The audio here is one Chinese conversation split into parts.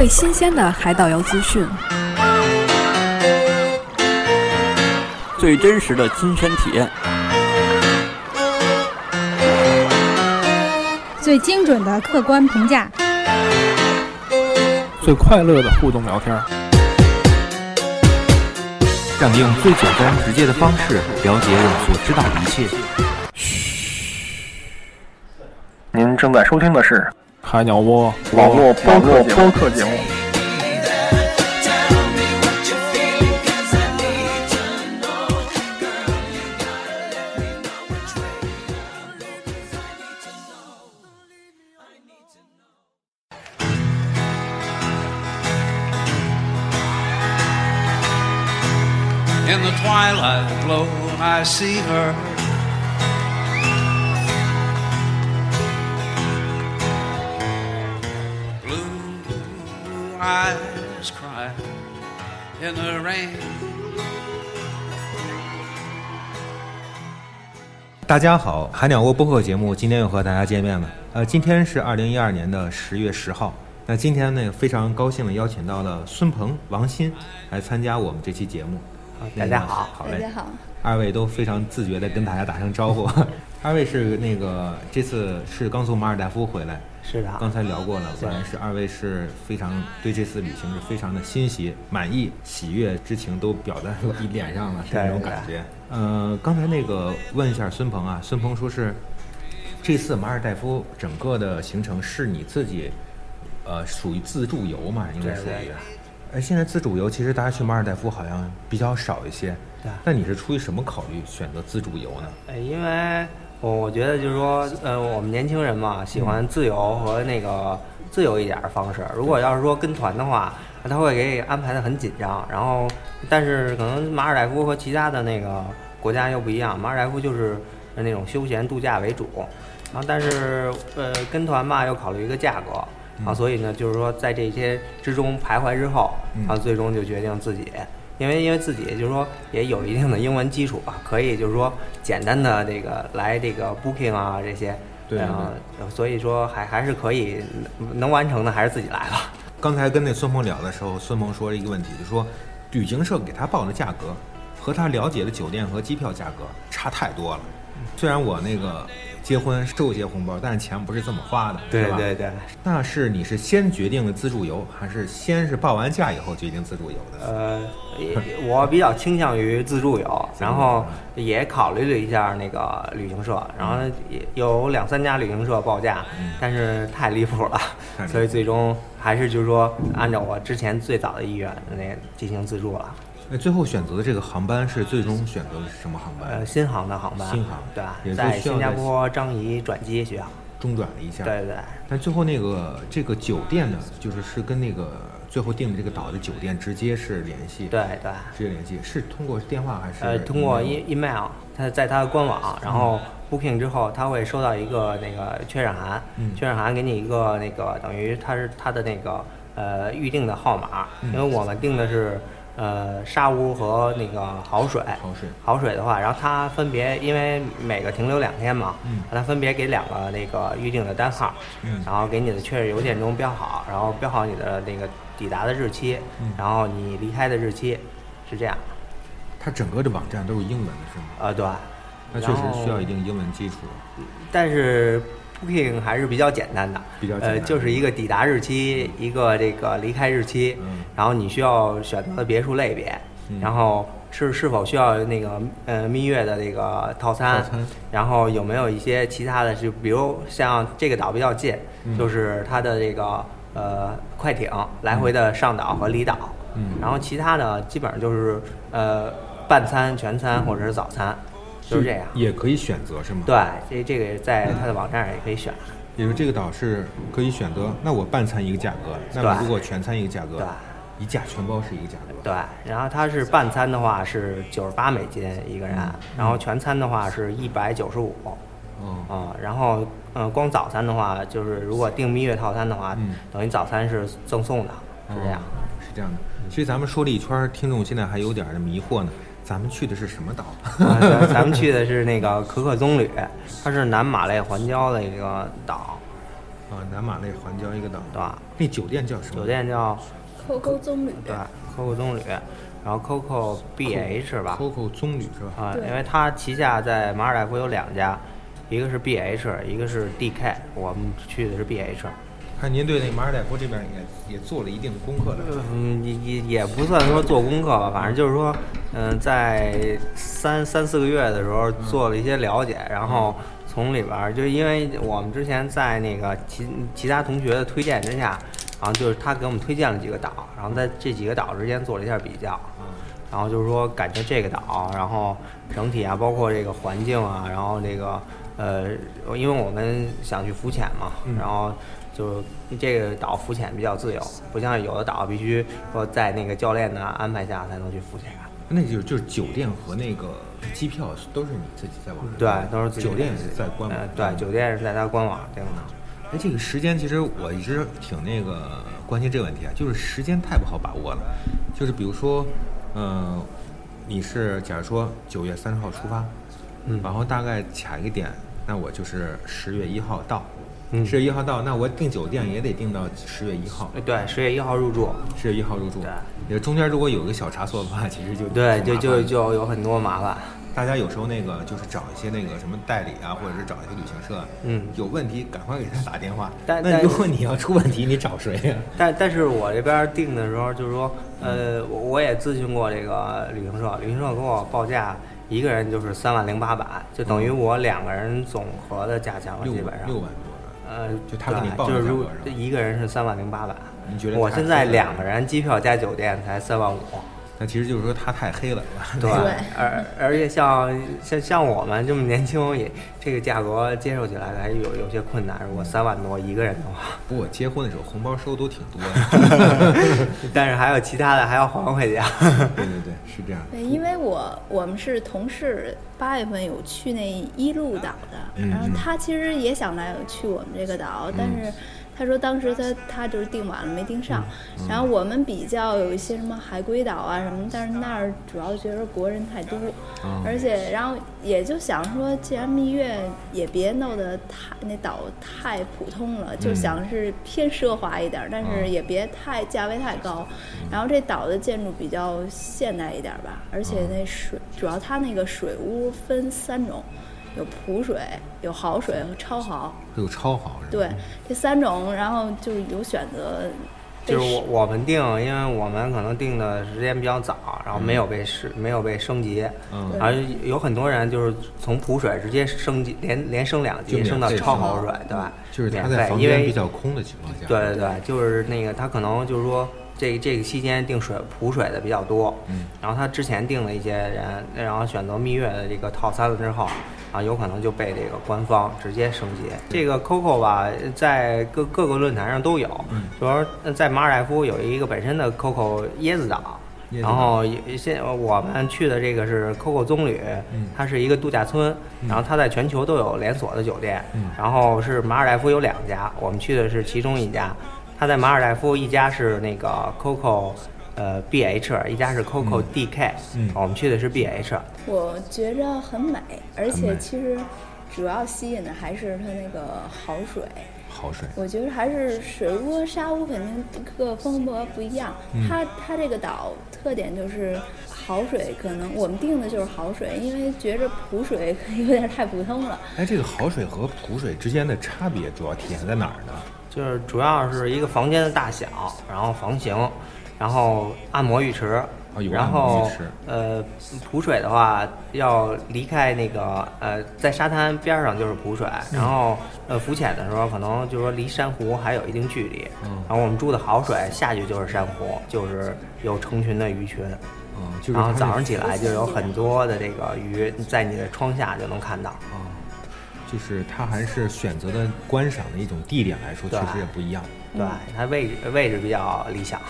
最新鲜的海岛游资讯，最真实的亲身体验，最精准的客观评价，最快乐的互动聊天，让用最简单直接的方式了解我们所知道的一切。嘘您正在收听的是海鸟窝。网络播客播客节目。大家好，海鸟窝播客节目今天又和大家见面了。呃，今天是二零一二年的十月十号。那今天呢，非常高兴的邀请到了孙鹏、王鑫来参加我们这期节目。大家好好嘞，大家好，二位都非常自觉的跟大家打声招呼。二位是那个这次是刚从马尔代夫回来，是的，刚才聊过了，果然是二位是非常对这次旅行是非常的欣喜、满意、喜悦之情都表在你脸上了，是那种感觉。呃，刚才那个问一下孙鹏啊，孙鹏说是这次马尔代夫整个的行程是你自己呃属于自助游嘛，应该属于。哎，现在自助游其实大家去马尔代夫好像比较少一些，对那你是出于什么考虑选择自助游呢？哎，因为我我觉得就是说，呃，我们年轻人嘛，喜欢自由和那个自由一点的方式。如果要是说跟团的话，那他会给你安排的很紧张。然后，但是可能马尔代夫和其他的那个国家又不一样，马尔代夫就是那种休闲度假为主。然后，但是呃，跟团吧又考虑一个价格。啊，所以呢，就是说在这些之中徘徊之后，然啊，最终就决定自己，因为因为自己就是说也有一定的英文基础吧，可以就是说简单的这个来这个 booking 啊这些，对啊呃，所以说还还是可以能能完成的，还是自己来吧。刚才跟那孙鹏聊的时候，孙鹏说了一个问题，就说旅行社给他报的价格和他了解的酒店和机票价格差太多了。虽然我那个结婚收一些红包，但是钱不是这么花的，对吧？对对，那是你是先决定了自助游，还是先是报完价以后决定自助游的？呃，也我比较倾向于自助游，然后也考虑了一下那个旅行社，然后也有两三家旅行社报价，但是太离谱了所以最终还是就是说按照我之前最早的意愿那进行自助了。那最后选择的这个航班是最终选择的是什么航班？呃，新航的航班，新航对也，是在新加坡樟宜转机学校，中转了一下。对对。但最后那个这个酒店呢，就是是跟那个最后订的这个岛的酒店直接是联系。对对，直接联系是通过电话还是？呃，通过 e email，他在他的官网，然后 booking 之后，他会收到一个那个确认函，嗯确认函给你一个那个等于他是他的那个呃预定的号码，嗯因为我们订的是呃沙屋和那个好水，好水好水的话，然后它分别因为每个停留两天嘛，嗯它分别给两个那个预定的单号，嗯然后给你的确认邮件中标好，然后标好你的那个抵达的日期，嗯然后你离开的日期，是这样。它整个的网站都是英文的，是吗？呃，对，那确实需要一定英文基础。但是 Booking 还是比较简单的，比较简单呃，就是一个抵达日期，一个这个离开日期，嗯然后你需要选择的别墅类别，嗯然后是是否需要那个呃蜜月的这个套餐，套餐然后有没有一些其他的，就比如像这个岛比较近，嗯就是它的这个呃快艇来回的上岛和离岛，嗯然后其他的基本上就是呃半餐、全餐或者是早餐，就是这样。也可以选择是吗？。对，这这个在它的网站上也可以选。也就是这个岛是可以选择，那我半餐一个价格，那么如果全餐一个价格对，一价全包是一个价格。对，然后它是半餐的话是九十八美金一个人，然后全餐的话是一百九十五。哦，啊，然后呃，光早餐的话，就是如果订蜜月套餐的话，嗯等于早餐是赠送的，是这样。哦是这样的。其实咱们说了一圈儿，听众现在还有点儿迷惑呢。咱们去的是什么岛？啊咱咱们去的是那个可可棕榈，它是南马累环礁的一个岛。啊，南马累环礁一个岛，对吧？那酒店叫什么？酒店叫 COCO 棕榈，对 COCO 棕榈，然后 COCO BH 吧，COCO 棕榈是吧？啊，因为它旗下在马尔代夫有两家，一个是 BH，一个是 DK，我们去的是 BH。看您对那马尔代夫这边也也做了一定的功课了。嗯，也也也不算说做功课吧，反正就是说，嗯，在三三四个月的时候做了一些了解，然后从里边儿，就因为我们之前在那个其其他同学的推荐之下，然后就是他给我们推荐了几个岛，然后在这几个岛之间做了一下比较，然后就是说感觉这个岛，然后整体啊，包括这个环境啊，然后这个呃，因为我们想去浮潜嘛，然后就这个岛浮潜比较自由，不像有的岛必须说在那个教练的安排下才能去浮潜。那就就是酒店和那个机票都是你自己在网上对都是自己酒店也是在官网呃。对，酒店是在他官网订的。哎，这个时间其实我一直挺那个关心这个问题啊，就是时间太不好把握了。就是比如说，嗯、你是假如说九月三十号出发，嗯然后大概卡一个点，那我就是十月一号到，嗯十月一号到，那我订酒店也得订到十月一号，呃对，十月一号入住。十月一号入住。对也中间如果有一个小差错的话，其实就对，就就就有很多麻烦。大家有时候那个就是找一些那个什么代理啊，或者是找一些旅行社，嗯有问题赶快给他打电话。但但那如果你要出问题，你找谁呀、但但是我这边订的时候，就是说，呃，我我也咨询过这个旅行社，旅行社给我报价，一个人就是三万零八百，就等于我两个人总和的价钱了，基本上呃，就他给你对报的就是如价格是吧一个人是三万零八百，你觉得我现在两个人机票加酒店才三万五。那其实就是说他太黑了，是吧？对对，而而且像像像我们这么年轻，也这个价格接受起来还有有些困难。如果三万多一个人的话，不过我结婚的时候红包收都挺多的。但是还有其他的还要还回去。对对对，是这样。对，因为我我们是同事，八月份有去那伊路岛的，嗯然后嗯他其实也想来去我们这个岛，但是他说当时他他就是订晚了没订上，嗯。然后我们比较有一些什么海龟岛啊什么，但是那儿主要觉得国人太多，嗯。而且然后也就想说，既然蜜月也别弄得太那岛太普通了，就嗯。想是偏奢华一点儿，但是嗯。也别太价位太高。然后这岛的建筑比较现代一点儿吧，而且那水主要它那个水屋分三种，有普水、有好水和超好。有超好是吧？对，这三种，然后就有选择。就是我我们订，因为我们可能订的时间比较早，然后没有被升没有被升级，嗯然后有很多人就是从普水直接升级，连连升两级，升到超好水，对吧？就是他免在房间费因为比较空的情况下。对对对，就是那个他可能就是说这这个期间订水普水的比较多，嗯，然后他之前订了一些人，然后选择蜜月的这个套餐了之后，啊，有可能就被这个官方直接升级。这个 COCO 吧，在各各个论坛上都有，嗯就说在马尔代夫有一个本身的 COCO 椰子岛。然后也现我们去的这个是 COCO 棕榈，嗯它是一个度假村，然后它在全球都有连锁的酒店，嗯然后是马尔代夫有两家，我们去的是其中一家。它在马尔代夫一家是那个 COCO，呃 BH，一家是 COCO DK，嗯我们去的是 BH。我觉着很美，而且其实主要吸引的还是它那个好水。好水。我觉得还是水屋和沙屋肯定各个风格不一样。嗯它它这个岛特点就是好水，可能我们定的就是好水，因为觉着普水有点太普通了。哎，这个好水和普水之间的差别主要体现在哪儿呢？就是主要是一个房间的大小，然后房型，然后按摩浴池，然后呃普水的话要离开那个呃在沙滩边儿上就是普水，嗯然后呃浮潜的时候可能就是说离珊瑚还有一定距离，嗯然后我们住的好水下去就是珊瑚，就是有成群的鱼群，嗯，就是然后早上起来就有很多的这个鱼在你的窗下就能看到。啊，就是它还是选择的观赏的一种地点来说，确实也不一样。对，它位置位置比较理想。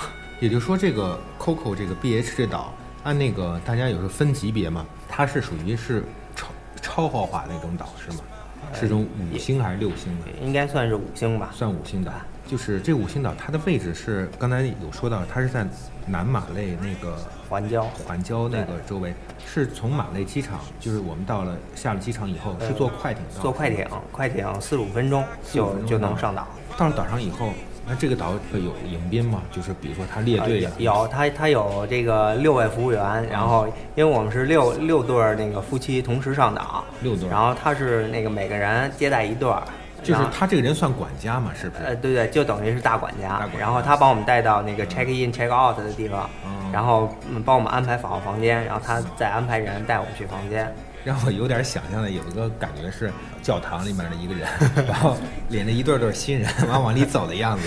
也就是说，这个 COCO 这个 BH 这岛，按那个大家有时候分级别嘛，它是属于是超超豪华那种岛是吗？是种五星还是六星的？应该算是五星吧。算五星的。就是这五星岛，它的位置是刚才有说到，它是在南马累那个环礁环礁那个周围，是从马累机场，就是我们到了下了机场以后，是坐快艇到，坐快艇，快艇四十五分钟就就能上岛。到了岛上以后，那这个岛会有迎宾吗？就是比如说他列队有他他有这个六位服务员，然后因为我们是六六对儿那个夫妻同时上岛，六对儿然后他是那个每个人接待一对儿，就是他这个人算管家嘛？是不是？呃，对对，就等于是大管家。管家然后他帮我们带到那个 check in check out 的地方，哦然后嗯帮我们安排好房间，然后他再安排人带我们去房间。让我有点想象的有一个感觉是教堂里面的一个人，然后领着一对对新人往往里走的样子。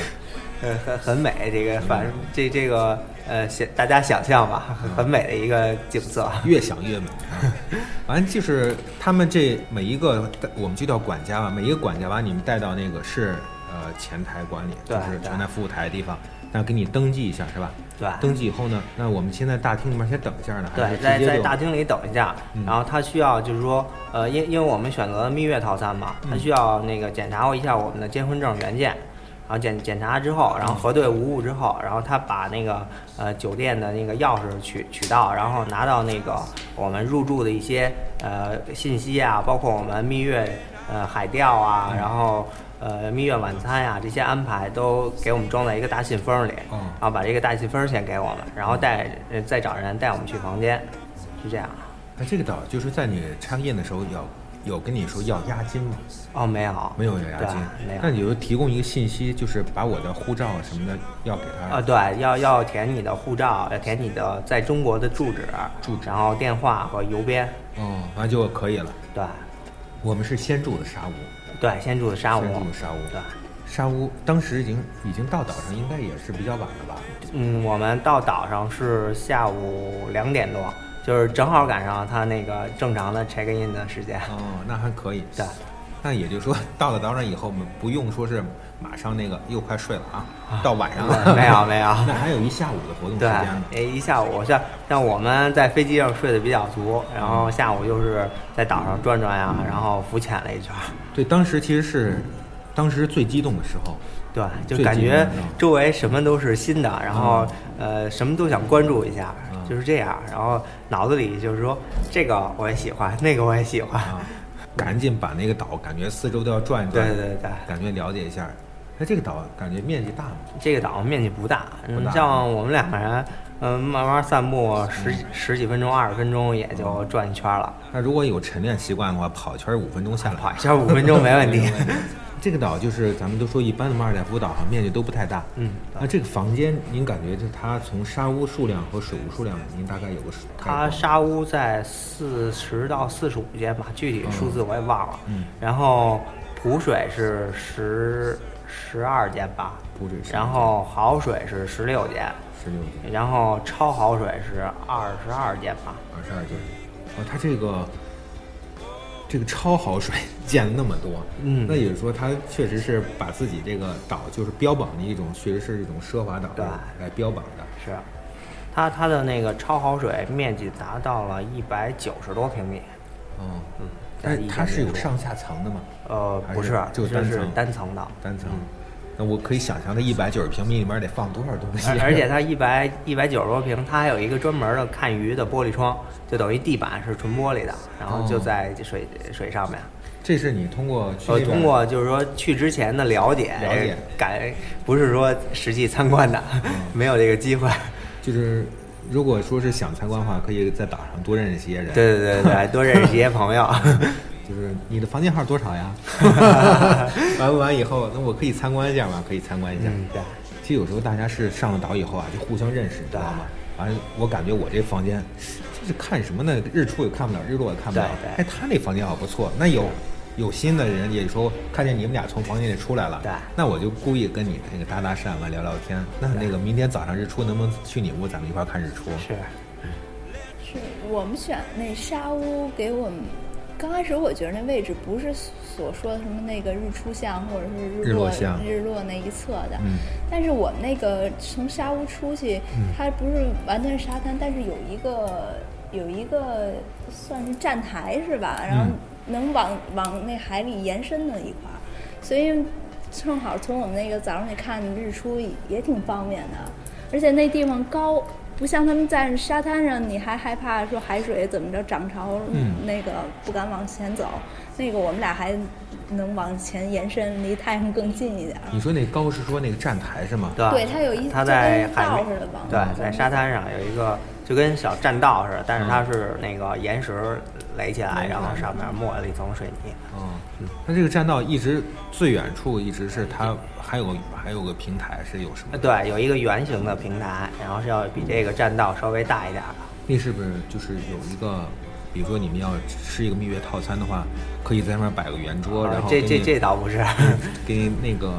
呃，很很美，这个反正这这个呃，想大家想象吧，很很美的一个景色。越想越美啊！完了就是他们这每一个，我们就叫管家吧，每一个管家把你们带到那个是呃前台管理，就是前台服务台的地方，那给你登记一下是吧？对登记以后呢，那我们先在大厅里面先等一下呢，还对，是在在大厅里等一下，嗯然后他需要就是说，呃，因因为我们选择了蜜月套餐嘛，嗯他需要那个检查一下我们的结婚证原件，然后检检查之后，然后核对无误之后，然后他把那个呃酒店的那个钥匙取取到，然后拿到那个我们入住的一些呃信息啊，包括我们蜜月呃海钓啊，嗯然后。呃，蜜月晚餐呀、这些安排都给我们装在一个大信封里，嗯然后把这个大信封先给我们，然后带呃再找人带我们去房间，是这样。那这个岛就是在你 check in 的时候要有跟你说要押金吗？哦，没有，没有要押金，没有。那你就提供一个信息，就是把我的护照什么的要给他。啊，对，要要填你的护照，要填你的在中国的住址，住址。然后电话和邮编，嗯，完就可以了。对。我们是先住的沙屋，对，先住的沙屋先，住的沙屋。对，沙屋当时已经已经到岛上，应该也是比较晚了吧？嗯，我们到岛上是下午两点多，就是正好赶上他那个正常的 check in 的时间，哦，那还可以。对。那也就是说，到了岛上以后，我们不用说是马上那个又快睡了啊，到晚上了。没有没有 那还有一下午的活动时间呢。，诶，一下午像像我们在飞机上睡得比较足，然后下午就是在岛上转转呀，然后浮潜了一圈儿。对，当时其实是当时最激动的时候。对，就感觉周围什么都是新的，然后嗯呃什么都想关注一下嗯，就是这样。然后脑子里就是说这个我也喜欢，那个我也喜欢。啊，赶紧把那个岛感觉四周都要转一转，对对对感觉了解一下。那这个岛感觉面积大吗？这个岛面积不大，嗯，不大像我们两个人，嗯，慢慢散步十十几分钟、二十分钟也就转一圈了，那如果有晨练习惯的话，跑一圈五分钟下来。跑一圈五分钟没问题。这个岛就是咱们都说一般的马尔代夫岛哈面积都不太大。嗯，那这个房间您感觉就它从沙屋数量和水屋数量，您大概有个数？它沙屋在四十到四十五间吧，具体数字我也忘了。嗯然后普水是十十二间吧，普水然后好水是十六间，十六间，然后超好水是二十二间吧。二十二间。哦，它这个这个超好水建了那么多，嗯那也就是说它确实是把自己这个岛就是标榜的一种，确实是一种奢华岛对来标榜的。是，它它的那个超好水面积达到了一百九十多平米。哦，嗯，但它是有上下层的吗？呃不是，就是就单层单层的。单层嗯。那我可以想象，它一百九十平米里面得放多少东西？而而且它一百一百九十多平，它还有一个专门的看鱼的玻璃窗，就等于地板是纯玻璃的，然后就哦在水水上面。这是你通过去呃，通过就是说去之前的了解，了解感不是说实际参观的，没有这个机会。就是如果说是想参观的话，可以在岛上多认识一些人。对对对对，多认识一些朋友。就是你的房间号多少呀？完不完以后，那我可以参观一下吗？可以参观一下。嗯，对，其实有时候大家是上了岛以后啊，就互相认识，你知道吗？完了，我感觉我这房间就是看什么呢？日出也看不了，日落也看不了。哎，他那房间好不错。那有有心的人也说看见你们俩从房间里出来了，对那我就故意跟你那个搭搭讪完聊聊天。那那个明天早上日出能不能去你屋，咱们一块儿看日出？是，是我们选那沙屋给我们。刚开始我觉得那位置不是所说的什么那个日出巷或者是日日落落巷日落那一侧的，嗯但是我们那个从沙屋出去，它不是完全是沙滩，但是有一个有一个算是站台是吧？然后嗯能往往那海里延伸的一块儿，所以正好从我们那个早上去看日出也挺方便的，而且那地方高，不像他们在沙滩上，你还害怕说海水怎么着涨潮，嗯那个不敢往前走。那个我们俩还能往前延伸，离太阳更近一点儿。你说那高是说那个站台是吗？对吧？对，它有一它在海面道似的往对，在沙滩上有一个就跟小栈道似的，但是嗯它是那个岩石垒起来，然后上面抹了一层水泥。嗯，那这个栈道一直最远处一直是它还有还有个平台是有什么呃，？对，有一个圆形的平台，然后是要比这个栈道稍微大一点的。那是不是就是有一个，比如说你们要吃一个蜜月套餐的话，可以在上面摆个圆桌，然后呃这这这倒不是，给那个，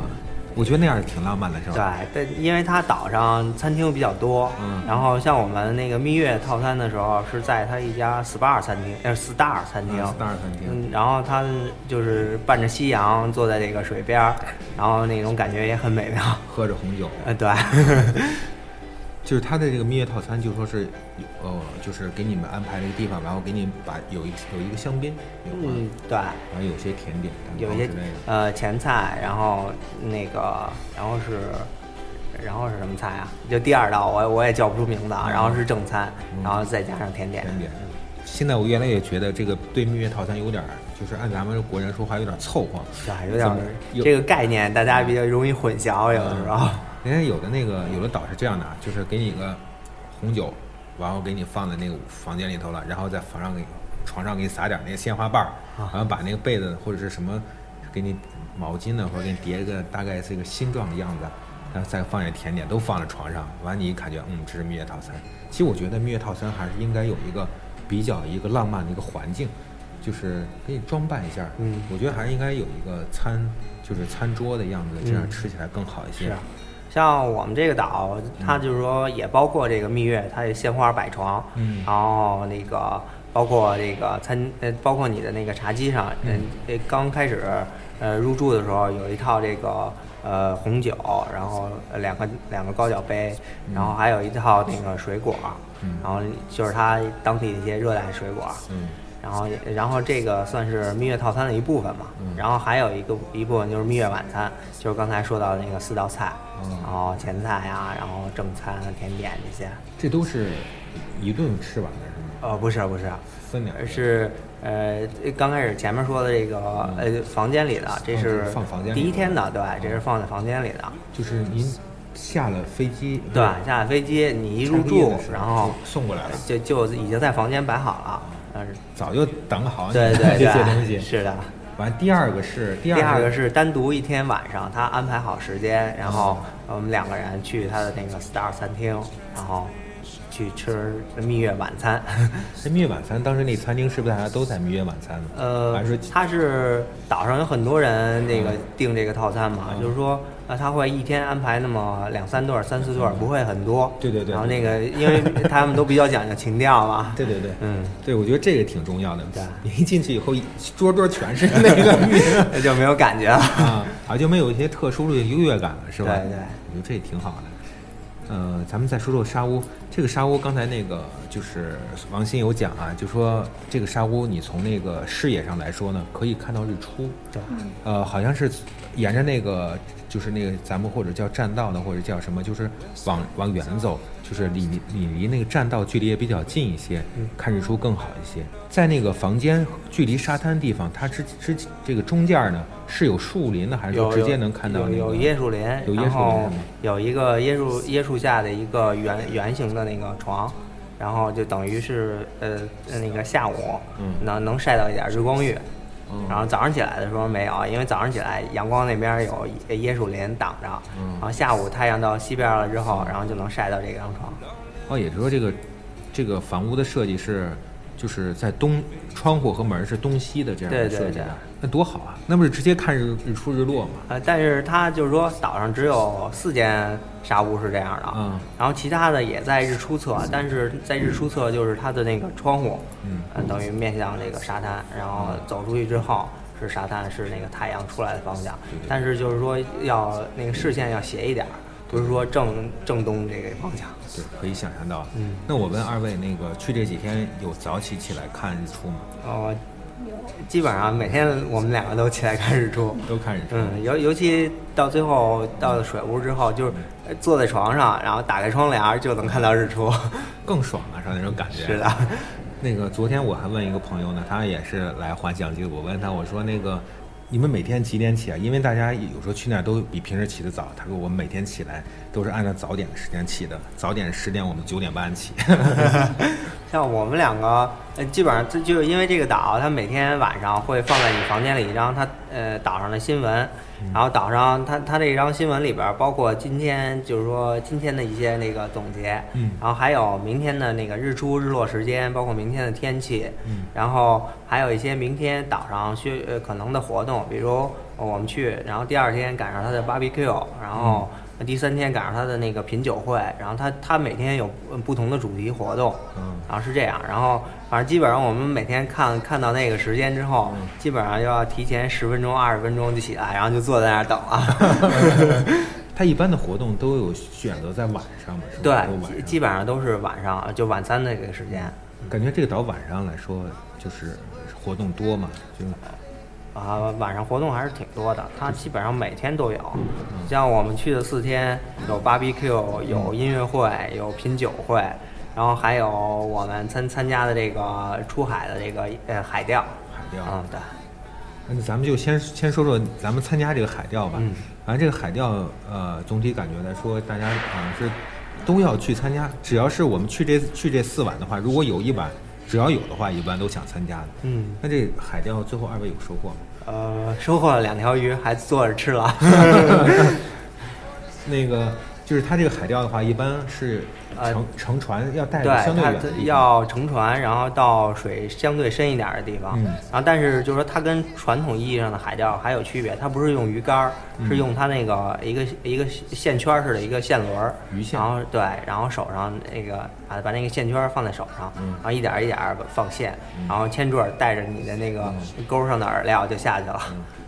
我觉得那样挺浪漫的，是吧？对，但因为它岛上餐厅比较多，嗯。然后像我们那个蜜月套餐的时候是在它一家 SPA 餐厅，呃，Star 餐厅。嗯，Star 餐厅。嗯，然后它就是伴着夕阳坐在这个水边儿，然后那种感觉也很美妙。喝着红酒，呃，对，就是他的这个蜜月套餐，就说是，呃，就是给你们安排了一个地方，然后给你把有一有一个香槟，有吗？嗯，对，然后有些甜点、有一些。呃前菜，然后那个，然后是，然后是什么菜啊？就第二道我我也叫不出名字啊，嗯然后是正餐，嗯然后再加上甜点。甜点。现在我越来越觉得这个对蜜月套餐有点儿，就是按咱们国人说话有点凑合。对，有点这个概念，大家比较容易混淆，有的时候。人家有的那个有的岛是这样的啊，就是给你个红酒，然后给你放在那个房间里头了，然后在房上给床上给你撒点那个鲜花瓣儿，啊然后把那个被子或者是什么给你毛巾呢，或者给你叠一个大概是一个心状的样子，然后再放点甜点都放在床上，完你一感觉嗯这是蜜月套餐。其实我觉得蜜月套餐还是应该有一个比较一个浪漫的一个环境，就是给你装扮一下。嗯我觉得还是应该有一个餐就是餐桌的样子，这样嗯吃起来更好一些。是啊，像我们这个岛，它就是说也包括这个蜜月，它有鲜花摆床，嗯。然后那个包括这个餐，呃，包括你的那个茶几上，嗯，呃刚开始呃入住的时候有一套这个呃红酒，然后呃两个两个高脚杯，然后还有一套那个水果，嗯。然后就是它当地的一些热带水果，嗯然后然后这个算是蜜月套餐的一部分嘛，嗯。然后还有一个一部分就是蜜月晚餐，就是刚才说到的那个四道菜，嗯。然后前菜呀、然后正餐、甜点这些。这都是一顿吃完的是吗？呃，不是不是，分两是呃刚开始前面说的这个呃房间里的，这是嗯放房间里第一天的，对，这是放在房间里的。就是您下了飞机，对，下了飞机你一入住然后送过来了，就就已经在房间摆好了。嗯，早就等好你对对这些东西。对，是的。完，第二个是第第二个是是单独一天晚上，他安排好时间，然后我们两个人去他的那个 Star 餐厅，然后去吃蜜月晚餐。那 蜜月晚餐，当时那餐厅是不是大家都在蜜月晚餐呢？呃还是，他是岛上有很多人那个嗯订这个套餐嘛，嗯就是说，啊，他会一天安排那么两三对儿、三四对儿，不会很多。对对对然后那个，因为他们都比较讲究情调嘛。对对对，嗯，对，我觉得这个挺重要的。对你一进去以后，一桌桌全是那个蜜 那就没有感觉了。啊，啊，就没有一些特殊的优越感了，是吧？对对我觉得这也挺好的。呃，咱们再说说沙屋。这个沙屋刚才那个就是王鑫有讲啊，就说这个沙屋你从那个视野上来说呢，可以看到日出。对，呃，好像是沿着那个就是那个咱们或者叫栈道呢，或者叫什么，就是往往远走，就是离你离那个栈道距离也比较近一些，看日出更好一些。在那个房间距离沙滩地方，它之之这个中间呢是有树林的，还是说直接能看到那个有有椰树林，有椰树林有一个椰树椰树下的一个圆圆形的那个床，然后就等于是呃那个下午，嗯能能晒到一点日光浴。嗯然后早上起来的时候没有，因为早上起来阳光那边有椰树林挡着，嗯然后下午太阳到西边了之后，然后就能晒到这张床。哦，也就是说这个这个房屋的设计是就是在东窗户和门是东西的这样的对对对设计的，那多好啊！那不是直接看日日出日落吗？呃，但是它就是说岛上只有四间沙屋是这样的，嗯然后其他的也在日出侧，但是在日出侧就是它的那个窗户，嗯呃，等于面向这个沙滩，然后走出去之后是沙滩，是那个太阳出来的方向，但是就是说要那个视线要斜一点儿，不是说正正东这个方向。对，可以想象到。嗯那我问二位，那个去这几天有早起起来看日出吗？哦，基本上每天我们两个都起来看日出。都看日出。嗯，尤尤其到最后到了水屋之后，就是呃坐在床上，然后打开窗帘就能看到日出。更爽了，是吧？那种感觉。是的。那个昨天我还问一个朋友呢，他也是来滑相机，我问他，我说那个你们每天几点起啊？因为大家有时候去那儿都比平时起得早。他说我们每天起来都是按照早点的时间起的，早点十点，我们九点半起。像我们两个，呃，基本上这就是因为这个岛，它每天晚上会放在你房间里一张它呃岛上的新闻，然后岛上它它这张新闻里边儿包括今天就是说今天的一些那个总结，嗯。然后还有明天的那个日出日落时间，包括明天的天气，嗯。然后还有一些明天岛上需呃可能的活动，比如呃我们去，然后第二天赶上它的 barbecue，然后第三天赶上他的那个品酒会，然后他他每天有呃不同的主题活动，嗯然后是这样，然后反正基本上我们每天看看到那个时间之后，基本上要提前十分钟、二十分钟就起来，然后就坐在那儿等了。他一般的活动都有选择在晚上嘛，是吧？对，基。基本上都是晚上，就晚餐那个时间。感觉这个岛晚上来说就是活动多嘛，就啊，晚上活动还是挺多的，它基本上每天都有。像我们去的四天，有 barbecue，有音乐会，有品酒会，然后还有我们参参加的这个出海的这个呃海钓。海钓。嗯，对。那咱们就先先说说咱们参加这个海钓吧。嗯反正这个海钓，呃，总体感觉来说，大家好像是都要去参加。只要是我们去这去这四晚的话，如果有一晚只要有的话，一般都想参加的。嗯，那这海钓最后二位有收获吗？呃，收获了两条鱼，还坐着吃了。那个就是它这个海钓的话，一般是呃乘乘船要带对，相对它远的地方。要乘船，然后到水相对深一点的地方。嗯。然后，但是就是说，它跟传统意义上的海钓还有区别，它不是用鱼竿是用它那个一个一个线圈儿似的一个线轮儿，鱼线。然后对，然后手上那个把把那个线圈儿放在手上，嗯。然后一点儿一点儿放线，然后铅坠儿带着你的那个钩上的饵料就下去了。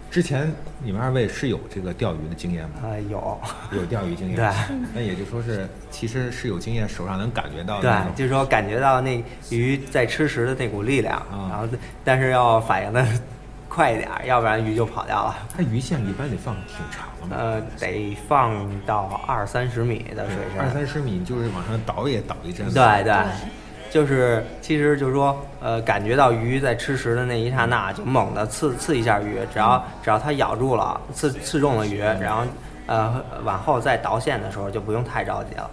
嗯之前你们二位是有这个钓鱼的经验吗？呃，有，有钓鱼经验，对，那也就说是其实是有经验，手上能感觉到对，就是说感觉到那鱼在吃食的那股力量，啊然后但是要反应的快一点儿，要不然鱼就跑掉了。它鱼线一般得放挺长的嘛，呃，得放到二三十米的水深。二三十米，就是往上倒也倒一阵子。对对对，就是其实就是说，呃，感觉到鱼在吃食的那一刹那，就猛地刺刺一下鱼，只要只要它咬住了，刺刺中了鱼，然后呃往后再导线的时候就不用太着急了，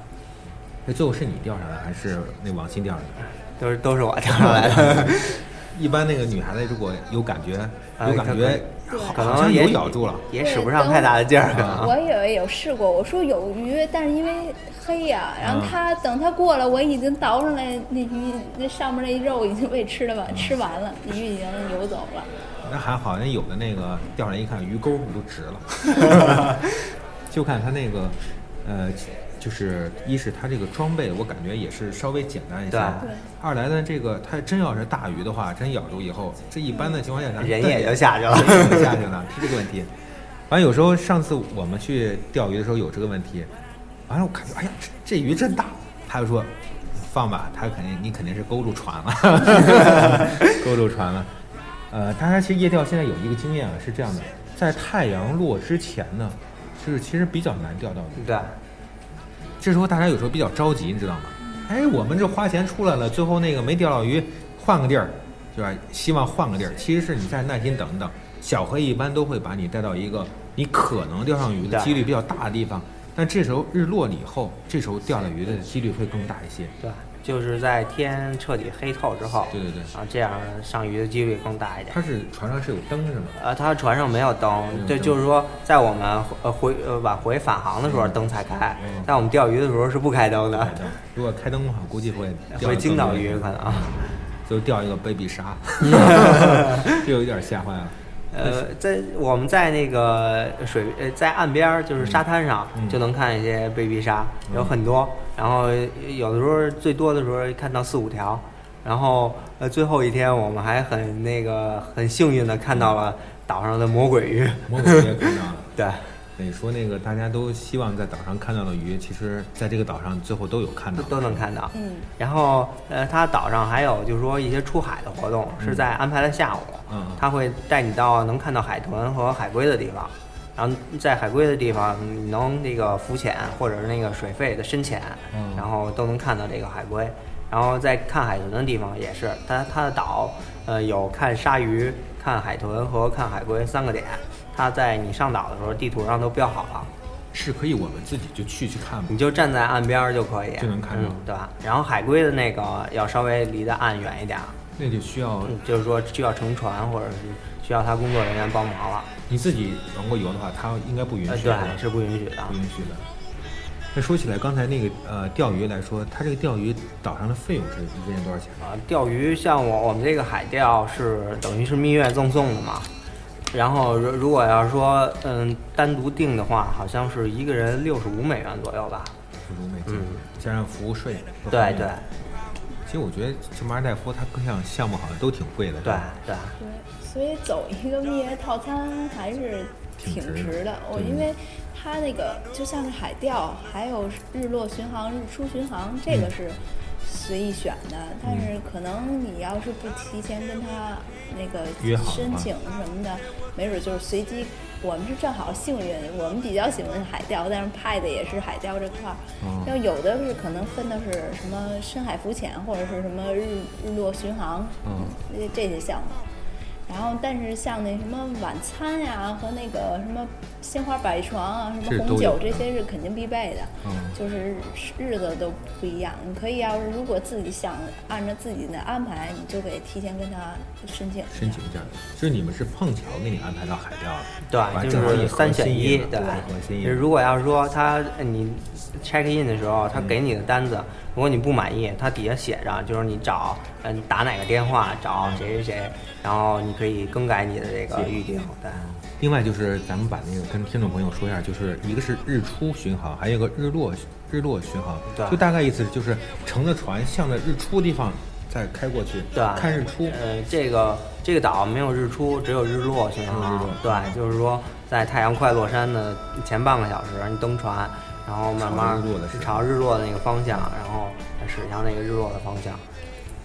那最后是你钓上来还是那王鑫钓上来？都是都是我钓上来的。一般那个女孩子如果有感觉，呃有感觉，可好好像可能也有咬住了。也使不上太大的劲儿，可能。我以为有试过，我说有鱼，但是因为黑呀、然后嗯他等它过来，我已经倒上来，那鱼那上面那肉已经被吃的完，吃完了，鱼已经游走了。那还好，那有的那个钓上来一看鱼钩都直了，就看它那个，呃，就是一是它这个装备，我感觉也是稍微简单一些。二来呢，这个它真要是大鱼的话，真咬住以后，这一般的情况下，咱人也就下去了人也就下去了，是这个问题。完有时候上次我们去钓鱼的时候有这个问题，完了我感觉，哎呀，这这鱼真大，他就说放吧，他肯定你肯定是勾住船了，勾住船了。呃，大家其实夜钓现在有一个经验啊，是这样的，在太阳落之前呢，就是其实比较难钓到鱼。对，这时候大家有时候比较着急，你知道吗？哎，我们这花钱出来了，最后那个没钓到鱼，换个地儿，对吧？希望换个地儿。其实是你再耐心等等，小黑一般都会把你带到一个你可能钓上鱼的几率比较大的地方。但这时候日落了以后，这时候钓到鱼的几率会更大一些。对，就是在天彻底黑透之后，对对对。啊，这样上鱼的几率更大一点。它是船上是有灯是吗？呃，它船上没有灯对，就是说，在我们呃回呃往回返航的时候，灯才开嗯，在我们钓鱼的时候是不开灯的，如果开灯的话，估计会钓会惊到鱼可能。就钓一个 baby 鲨，这有点吓坏了。呃，在我们在那个水呃在岸边儿，就是沙滩上，嗯。就能看一些 baby 鲨，有很多。然后有的时候最多的时候看到四五条。然后呃最后一天我们还很那个很幸运的看到了岛上的魔鬼鱼。魔鬼鱼也看到了。对，等于说那个大家都希望在岛上看到的鱼，其实在这个岛上最后都有看到都。能看到。嗯，然后呃，它岛上还有就是说一些出海的活动，是在安排的下午，嗯他会带你到能看到海豚和海龟的地方，然后在海龟的地方你能那个浮潜或者是那个水肺的深潜，嗯然后都能看到这个海龟。然后在看海豚的地方也是，它它的岛呃有看鲨鱼、看海豚和看海龟三个点，它在你上岛的时候地图上都标好了。是可以我们自己就去去看吗你？就站在岸边儿就可以，就能看到嗯对吧？然后海龟的那个要稍微离得岸远一点儿，那就需要嗯就是说需要乘船或者是需要他工作人员帮忙了。你自己玩过游的话，他应该不允呃，许，吧对，是不允许的不。允许的。那说起来，刚才那个呃钓鱼来说，它这个钓鱼岛上的费用是一个人多少钱？啊，钓鱼像我我们这个海钓是等于是蜜月赠送的嘛。然后如如果要是说嗯单独订的话，好像是一个人六十五美元左右吧。六十五美金，嗯加上服务税。对对其实我觉得这马尔代夫它各项项目好像都挺贵的。是对对，对，所以走一个蜜月套餐还是挺挺值的。我对因为它那个就像是海钓，还有日落巡航、日出巡航，这个嗯是随意选的。但是可能你要是不提前跟他那个申请什么的，没准就是随机。我们是正好幸运，我们比较喜欢海钓，但是派的也是海钓这块儿。哦要有的是可能分的是什么深海浮潜或者是什么日日落巡航，嗯这这些项目。然后，但是像那什么晚餐呀和那个什么鲜花摆床啊，什么红酒这些是肯定必备的。嗯就是日子都不一样，你可以要是如果自己想按照自己的安排，你就得提前跟他申请。申请一下，就是你们是碰巧给你安排到海钓了，对，就是三选一，对。如果要是说他呃你 check in 的时候，他给你的单子，如果你不满意，他底下写着就是你找嗯打哪个电话找谁谁谁，然后你可以更改你的这个预定。对，另外就是咱们把那个跟听众朋友说一下，就是一个是日出巡航，还有一个日落日落巡航，对就大概意思就是乘着船向着日出的地方再开过去，对看日出。呃，这个这个岛没有日出，只有日落巡航落。对，就是说在太阳快落山的前半个小时，你登船，然后慢慢朝日朝日落的那个方向，然后驶向那个日落的方向。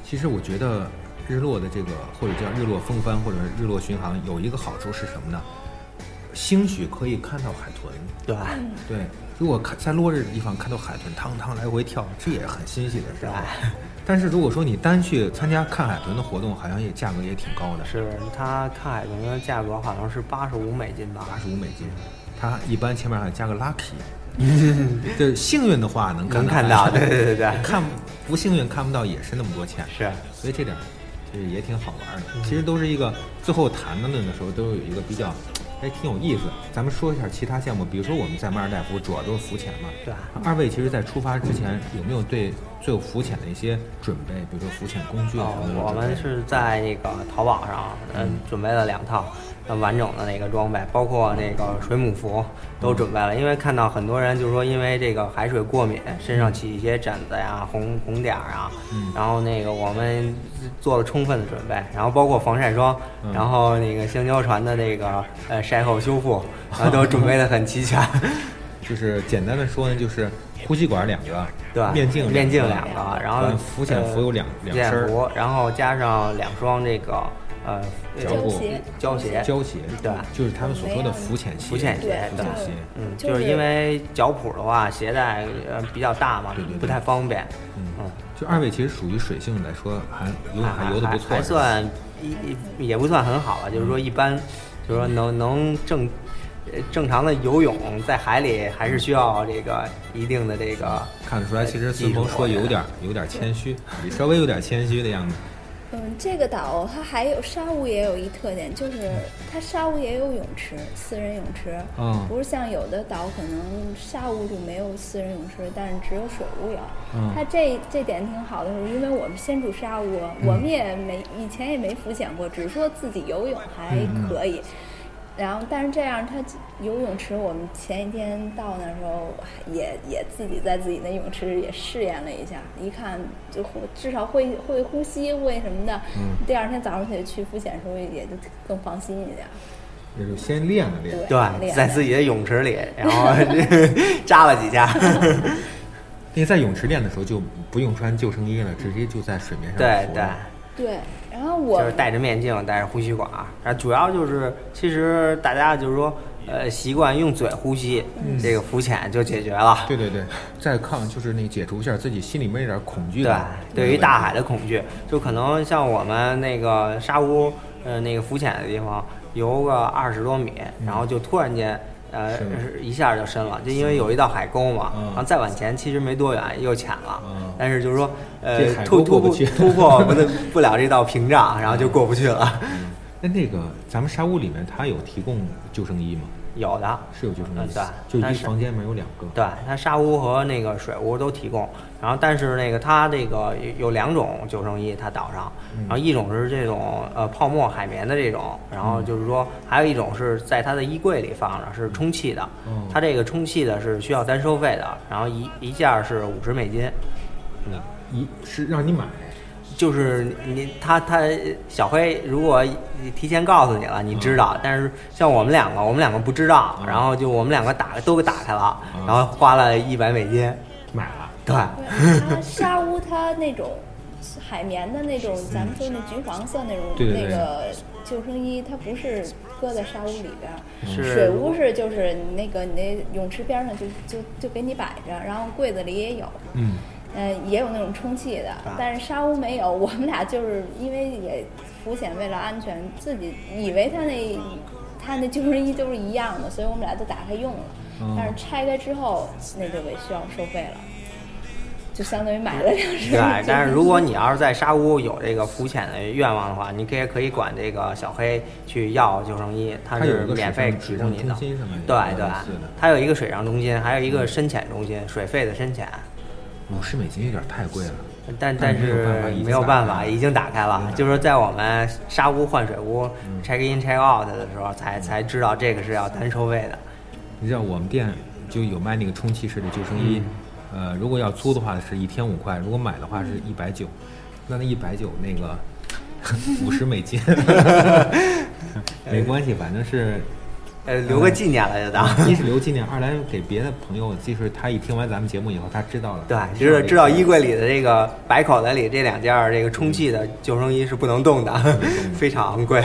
其实我觉得日落的这个或者叫日落风帆或者日落巡航有一个好处是什么呢？兴许可以看到海豚。对吧，对，如果看在落日的地方看到海豚汤汤来回跳，这也很欣喜的事对儿。但是如果说你单去参加看海豚的活动，好像也价格也挺高的，是它看海豚的价格好像是八十五美金吧？八十五美金。它一般前面还加个 lucky，就是幸运的话能看到能看到，对对对对，看不幸运看不到也是那么多钱，是。所以这点儿其实也挺好玩的。其实都是一个最后谈论的时候都有一个比较，哎，挺有意思。咱们说一下其他项目，比如说我们在马尔代夫主要都是浮潜嘛，对二位其实，在出发之前有没有对最有浮潜的一些准备，比如说浮潜工具啊哦什么的？我们是在那个淘宝上，嗯，准备了两套呃完整的那个装备，包括那个水母服都准备了。因为看到很多人就是说，因为这个海水过敏，身上起一些疹子呀、红红点儿啊，嗯然后那个我们做了充分的准备，然后包括防晒霜，嗯然后那个香蕉船的那个呃晒后修复，然后都准备的很齐全。就是简单的说呢，就是呼吸管两个，对，面镜面镜两两个，然后浮潜服有两呃两身然后加上两双这个呃脚部鞋胶鞋，胶鞋，对就是他们所说的浮潜鞋，浮潜鞋对浮潜鞋。嗯，就就是是因为脚蹼的话，鞋带呃比较大嘛对对对，不太方便，嗯嗯，就二位其实属于水性来说，还游泳还游的不错，还算一一也不算很好吧，就是说一般，就是说能能正。呃正常的游泳在海里还是需要这个一定的这个看得出来，其实孙鹏说有点有点谦虚，你稍微有点谦虚的样子。嗯，这个岛它还有沙屋也有一特点，就是它沙屋也有泳池，私人泳池。嗯不是像有的岛可能沙屋就没有私人泳池，但是只有水屋有。嗯它这这点挺好的，是因为我们先住沙屋，我们也没以前也没浮潜过，只是说自己游泳还可以。然后，但是这样，它游泳池，我们前一天到那时候也也自己在自己那泳池也试验了一下，一看就会至少会会呼吸会什么的。嗯第二天早上起来去浮潜的时候也就更放心一点。那就先练了练。对，在自己的泳池里，然后扎了几下。那在泳池练的时候就不用穿救生衣了，直接就在水面上对对。对，然后我就是戴着面镜，戴着呼吸管儿，然后主要就是，其实大家就是说，呃，习惯用嘴呼吸，这个浮潜就解决了。对对对，再抗就是那解除一下自己心里面那点恐惧对。，对于大海的恐惧，就可能像我们那个沙屋，呃，那个浮潜的地方，游个二十多米，然后就突然间。呃是，一下就深了，就因为有一道海沟嘛，嗯。然后再往前其实没多远又浅了，嗯。但是就是说，呃突突突破不不了这道屏障，然后就过不去了。那那个咱们沙屋里面它有提供救生衣吗？有的，是有救生衣，嗯对就一房间里面有两个。对，它沙屋和那个水屋都提供，然后但是那个它这个有有两种救生衣，它岛上，然后一种是这种呃泡沫海绵的这种，然后就是说还有一种是在它的衣柜里放着，是充气的，哦它这个充气的是需要单收费的，然后一一件儿是五十美金，一是让你买，就是你他他小黑，如果提前告诉你了，你知道，但是像我们两个，我们两个不知道，然后就我们两个打都给打开了，然后花了一百美金，买了。对，沙屋它那种海绵的那种，咱们说那橘黄色那种对对对那个救生衣，它不是搁在沙屋里边儿，是水屋是就是你那个你那泳池边上就就就给你摆着，然后柜子里也有。嗯，嗯，也有那种充气的啊，但是沙屋没有。我们俩就是因为也浮潜，为了安全，自己以为他那他那救生衣都是一样的，所以我们俩就打开用了。哦但是拆开之后，那就得需要收费了，就相当于买了两身。对，但是如果你要是在沙屋有这个浮潜的愿望的话，你可以可以管这个小黑去要救生衣，它它有一个是免费提供你的？对对类似的，它有一个水上中心，还有一个深潜中心，水费的深潜。五十美金有点太贵了。但但但是没有办法已经打开了已经打开了。就是说，在我们沙屋换水屋嗯 check in check out 的时候，才才知道这个是要单收费的。你知道我们店就有卖那个充气式的救生衣，嗯呃，如果要租的话是一天五块，如果买的话是一百九，那那一百九那个 五十美金，没关系，反正是呃，留个纪念了就当。一是留纪念，二来给别的朋友，就是他一听完咱们节目以后，他知道了，对，就是知道衣柜里的这个白口袋里这两件儿这个充气的救生衣是不能动的，非常昂贵。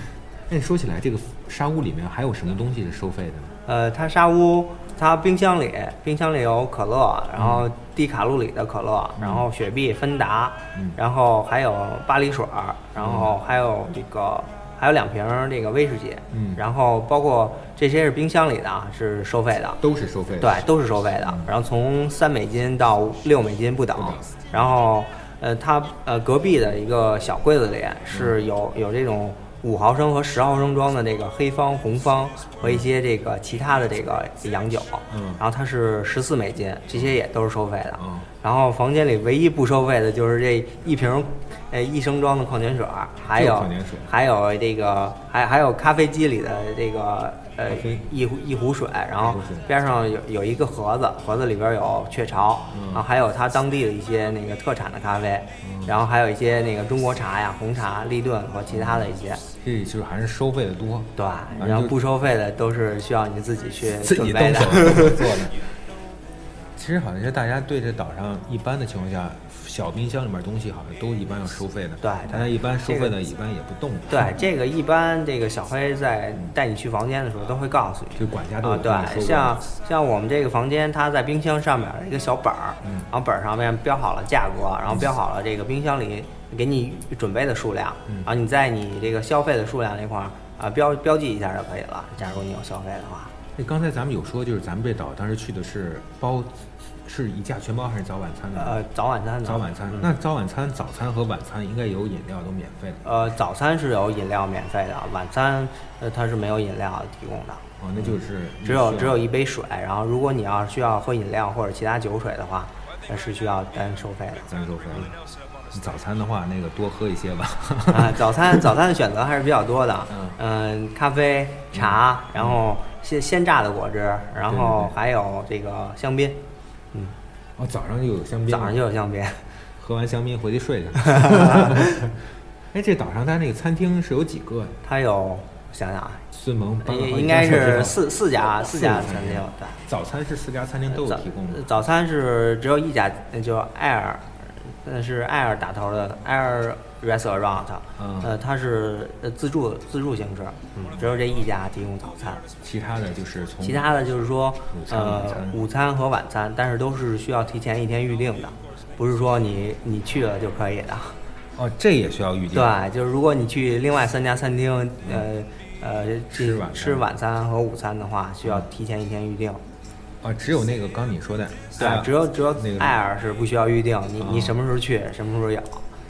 那说起来，这个沙屋里面还有什么东西是收费的呢？呃，它沙屋，它冰箱里冰箱里有可乐，然后低卡路里的可乐，然后雪碧、芬达，嗯然后还有巴黎水儿，然后还有这个还有两瓶儿这个威士忌，嗯然后包括这些是冰箱里的啊，是收费的。都是收费的。对，都是收费的。然后从三美金到六美金不等不等。然后，呃，它呃隔壁的一个小柜子里是有有这种五毫升和十毫升装的这个黑方、红方和一些这个其他的这个洋酒。嗯然后它是十四美金，这些也都是收费的。嗯然后房间里唯一不收费的就是这一瓶，呃，一升装的矿泉水儿，还有矿泉水还有这个还还有咖啡机里的这个呃一壶一壶水，然后边上有有一个盒子，盒子里边有雀巢，嗯然后还有它当地的一些那个特产的咖啡，嗯然后还有一些那个中国茶呀、红茶、立顿和其他的一些。这就是还是收费的多，对，然后不收费的都是需要你自己去自己动准备的手。动手做的。其实好像是大家对这岛上一般的情况下，小冰箱里面东西好像都一般要收费的。对大家一般收费的一般也不动。对，这个一般这个小黑在带你去房间的时候都会告诉你。就管家都啊，有跟你说对，像像我们这个房间，它在冰箱上面一个小本儿，嗯然后本儿上面标好了价格，然后标好了这个冰箱里给你准备的数量，嗯然后你在你这个消费的数量那块儿啊标标记一下就可以了。假如你有消费的话，那刚才咱们有说，就是咱们这岛当时去的是包，是一价全包还是早晚餐的？呃，早晚餐的早晚餐。嗯那早晚餐、早餐和晚餐应该有饮料都免费的。呃，早餐是有饮料免费的，晚餐呃它是没有饮料提供的。哦，那就是只有只有一杯水，然后如果你要是需要喝饮料或者其他酒水的话，那是需要单收费的。单收费的。早餐的话，那个多喝一些吧。啊，早餐 早餐的选择还是比较多的，嗯嗯，咖啡、茶，然后鲜鲜榨的果汁，然后还有这个香槟，嗯，哦，早上就有香槟，早上就有香槟。喝完香槟回去睡去。哎，这岛上它那个餐厅是有几个呀？它有想想啊，孙鹏搬了好几应该是四四家四家餐厅，对。早餐是四家餐厅都有提供的。早餐是只有一家，那就艾尔，那是艾尔打头的艾尔 Restaurant，嗯呃它是呃自助自助形式，嗯，只有这一家提供早餐，其他的就是从其他的就是说呃午餐和晚餐，但是都是需要提前一天预定的，不是说你你去了就可以的。哦，这也需要预定。对，就是如果你去另外三家餐厅，呃呃吃晚吃晚餐和午餐的话，需要提前一天预定。啊，只有那个刚你说的，对啊，只有只有那个艾尔是不需要预定，你你哦什么时候去，什么时候有。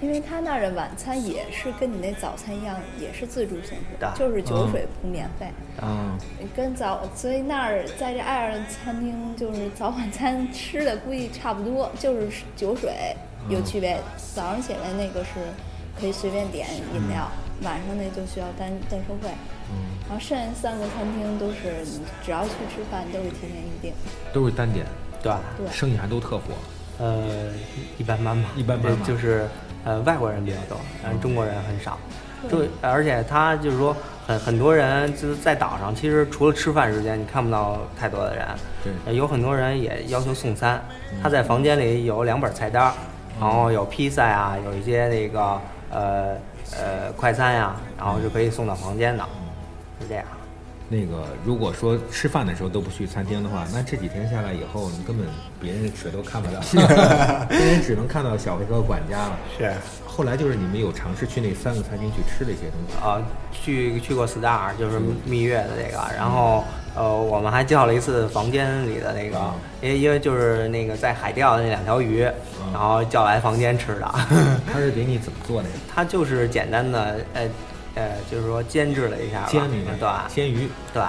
因为他那儿的晚餐也是跟你那早餐一样，也是自助形式的，就是酒水不免费。嗯，跟早，所以那儿在这爱尔兰餐厅，就是早晚餐吃的估计差不多，就是酒水有区别。早上起来那个是可以随便点饮料，晚上那就需要单单收费。嗯，然后剩下三个餐厅都是你只要去吃饭都会提前预定。都是单点，对，对，生意还都特火。呃，一般般吧，一般般吧就就是呃外国人比较多，中国人很少。就而且他就是说很很多人就是在岛上，其实除了吃饭时间，你看不到太多的人。对呃有很多人也要求送餐，他在房间里有两本菜单儿，然后有披萨呀，有一些那个呃呃快餐呀，然后是可以送到房间的，是这样。那个，如果说吃饭的时候都不去餐厅的话，那这几天下来以后，你根本别人谁都看不到，别人只能看到小黑和管家了。是。后来就是你们有尝试去那三个餐厅去吃了一些东西。呃，去去过 Star，就是蜜月的这个，然后呃，我们还叫了一次房间里的那个，因为因为就是那个在海钓的那两条鱼，然后叫来房间吃的。他是给你怎么做的呀？他就是简单的呃呃，就是说煎制了一下吧，煎那个对煎鱼，对，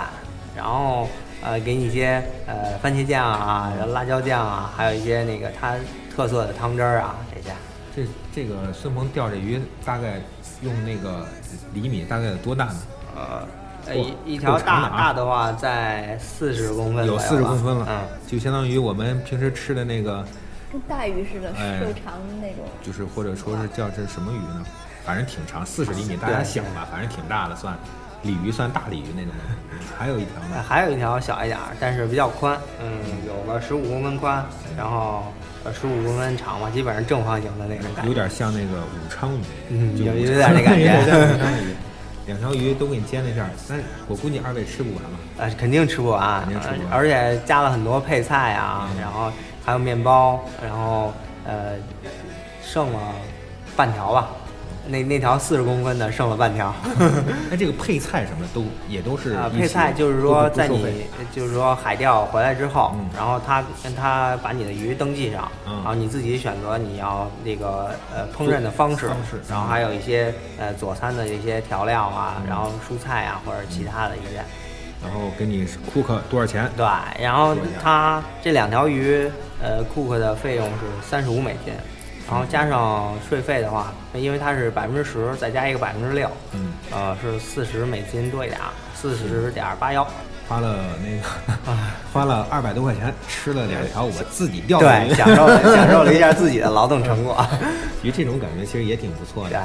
然后呃给你一些呃番茄酱啊、辣椒酱啊，还有一些那个它特色的汤汁儿啊这些。这这个孙鹏钓这鱼大概用那个厘米大概有多大呢？呃，呃一一条大大的话在四十公分有，四十公分了，嗯，就相当于我们平时吃的那个，跟大鱼似的，哎瘦长的那种。就是或者说是叫这什么鱼呢？反正挺长，四十厘米，大家想吧，反正挺大的，算鲤鱼算大鲤鱼那种的。还有一条呃呢，还有一条小一点儿，但是比较宽，嗯，有个十五公分宽，然后呃十五公分长吧，基本上正方形的那种感觉，有点像那个武昌鱼，嗯有有点那感觉。两条鱼都给你煎了一下，但是我估计二位吃不完吧？呃，肯定吃不完，肯定吃不完呃而且加了很多配菜啊，然后还有面包，然后呃剩了半条吧，那那条四十公分的剩了半条。那，这个配菜什么的都也都是啊，配菜就是说，在你就是说海钓回来之后，嗯然后他跟他把你的鱼登记上，嗯然后你自己选择你要那个呃烹饪的方式，方式然后还有一些呃佐餐的一些调料啊，嗯然后蔬菜啊或者其他的一些，然后给你 cook 多少钱？对，然后说一下它这两条鱼呃 cook 的费用是三十五美金。然后加上税费的话，因为它是百分之十，再加一个百分之六，嗯，呃，是四十美金多一点儿，四十点八幺。花了那个花了二百多块钱，吃了两条我自己钓的对，鱼，享受了享受了一下自己的劳动成果。其实这种感觉其实也挺不错对的。，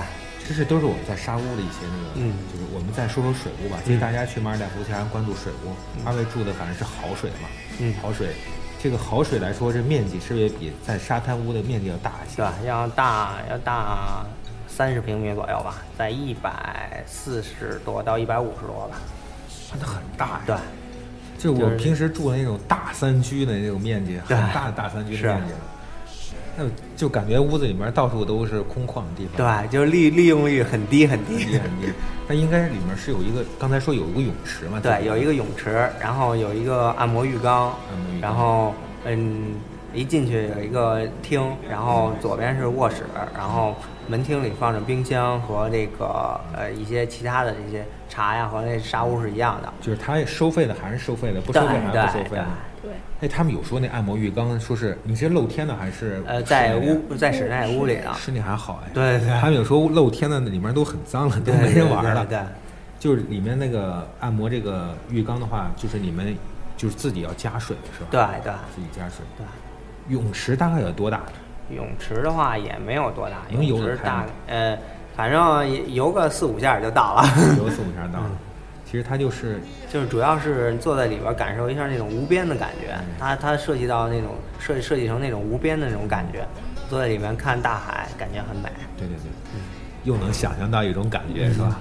这是都是我们在沙屋的一些那个，嗯就是我们再说说水屋吧。建议大家去马尔代夫千万关注水屋，二位住的反正是好水嘛，嗯好水。这个好水来说，这面积是不是也比在沙滩屋的面积要大一些？对吧？要大要大三十平米左右吧，在一百四十多到一百五十多吧。啊那很大呀。对，就我就是平时住的那种大三居的那种面积，很大的大三居的面积了。那就感觉屋子里面到处都是空旷的地方。对，就是利利用率很低很低。很低很低。它应该里面是有一个，刚才说有一个泳池嘛？对，有一个泳池，然后有一个按摩浴缸，按摩浴缸然后嗯，一进去有一个厅，然后左边是卧室，然后门厅里放着冰箱和这个呃一些其他的这些茶呀，和那沙屋是一样的。就是它收费的还是收费的，不收费还是不收费的。对，哎，他们有说那按摩浴缸，说是你是露天的还是呃，在屋在室内屋里的，室内还好哎。对对他们有说露天的里面都很脏了，都没人玩了。对对对就是里面那个按摩这个浴缸的话，就是你们就是自己要加水是吧？对对自己加水。对。泳池大概有多大？泳池的话也没有多大，能游泳池大呃，反正游个四五下就到了。游四五下到了。其实它就是就是主要是坐在里边感受一下那种无边的感觉，它它涉及到那种设设计成那种无边的那种感觉，坐在里面看大海，感觉很美。对对对，又能想象到一种感觉，是吧？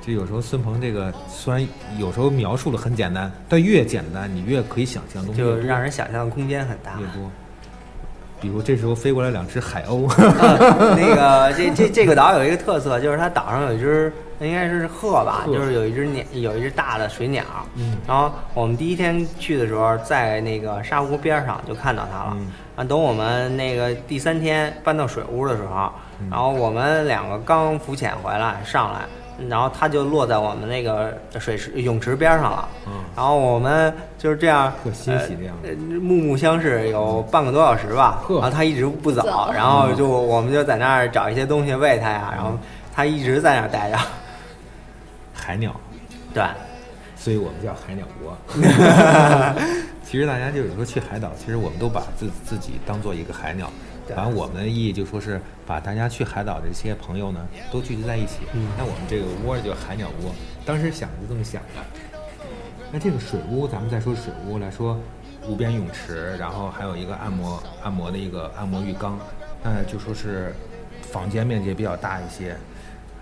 就有时候孙鹏这个虽然有时候描述的很简单，但越简单你越可以想象东西就让人想象的空间很大。越多。比如这时候飞过来两只海鸥，呃那个这这这个岛有一个特色，就是它岛上有一只应该是鹤吧，鹤就是有一只鸟，有一只大的水鸟。嗯然后我们第一天去的时候，在那个沙湖边上就看到它了。嗯啊，等我们那个第三天搬到水屋的时候，嗯然后我们两个刚浮潜回来上来，然后它就落在我们那个水池泳池边上了。嗯然后我们就是这样特欣喜这样呃，目目相视有半个多小时吧。然后它一直不走走，然后就我们就在那儿找一些东西喂它呀，然后它一直在那儿待着。海鸟，对，所以我们叫海鸟国。其实大家就有时候去海岛，其实我们都把自自己当做一个海鸟。对反正我们的意义就说是把大家去海岛的这些朋友呢，都聚集在一起。嗯那我们这个窝就叫海鸟窝，当时想是这么想的。那这个水屋，咱们再说水屋来说，无边泳池，然后还有一个按摩按摩的一个按摩浴缸，那就说是房间面积比较大一些。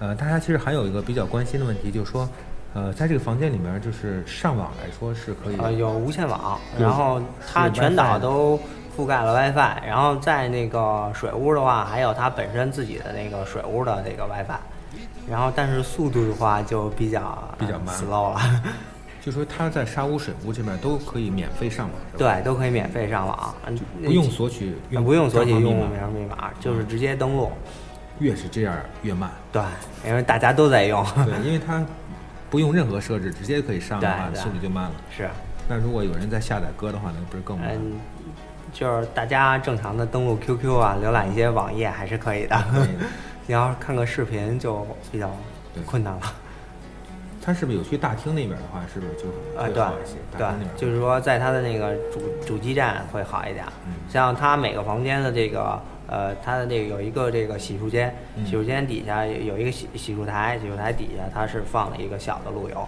呃，大家其实还有一个比较关心的问题，就是说，呃，在这个房间里面，就是上网来说是可以，呃，有无线网，然后它全岛都覆盖了 WiFi，然后在那个水屋的话，还有它本身自己的那个水屋的那个 WiFi，然后但是速度的话就比较比较慢 slow 了，就说它在沙屋水屋这边都可以免费上网？对，都可以免费上网，嗯不用索取用不用索取用户名密码，就是直接登录。越是这样越慢。对，因为大家都在用。对，因为它不用任何设置，直接可以上的话，速度就慢了。是，那如果有人在下载歌的话，那不是更慢？嗯，就是大家正常的登录 QQ 啊，浏览一些网页还是可以的。你要是看个视频就比较困难了。它是不是有去大厅那边的话，是不是就啊，对？对就是说在它的那个主主基站会好一点。嗯像它每个房间的这个呃，它的这个有一个这个洗漱间，嗯洗漱间底下有一个洗洗漱台，洗漱台底下它是放了一个小的路由。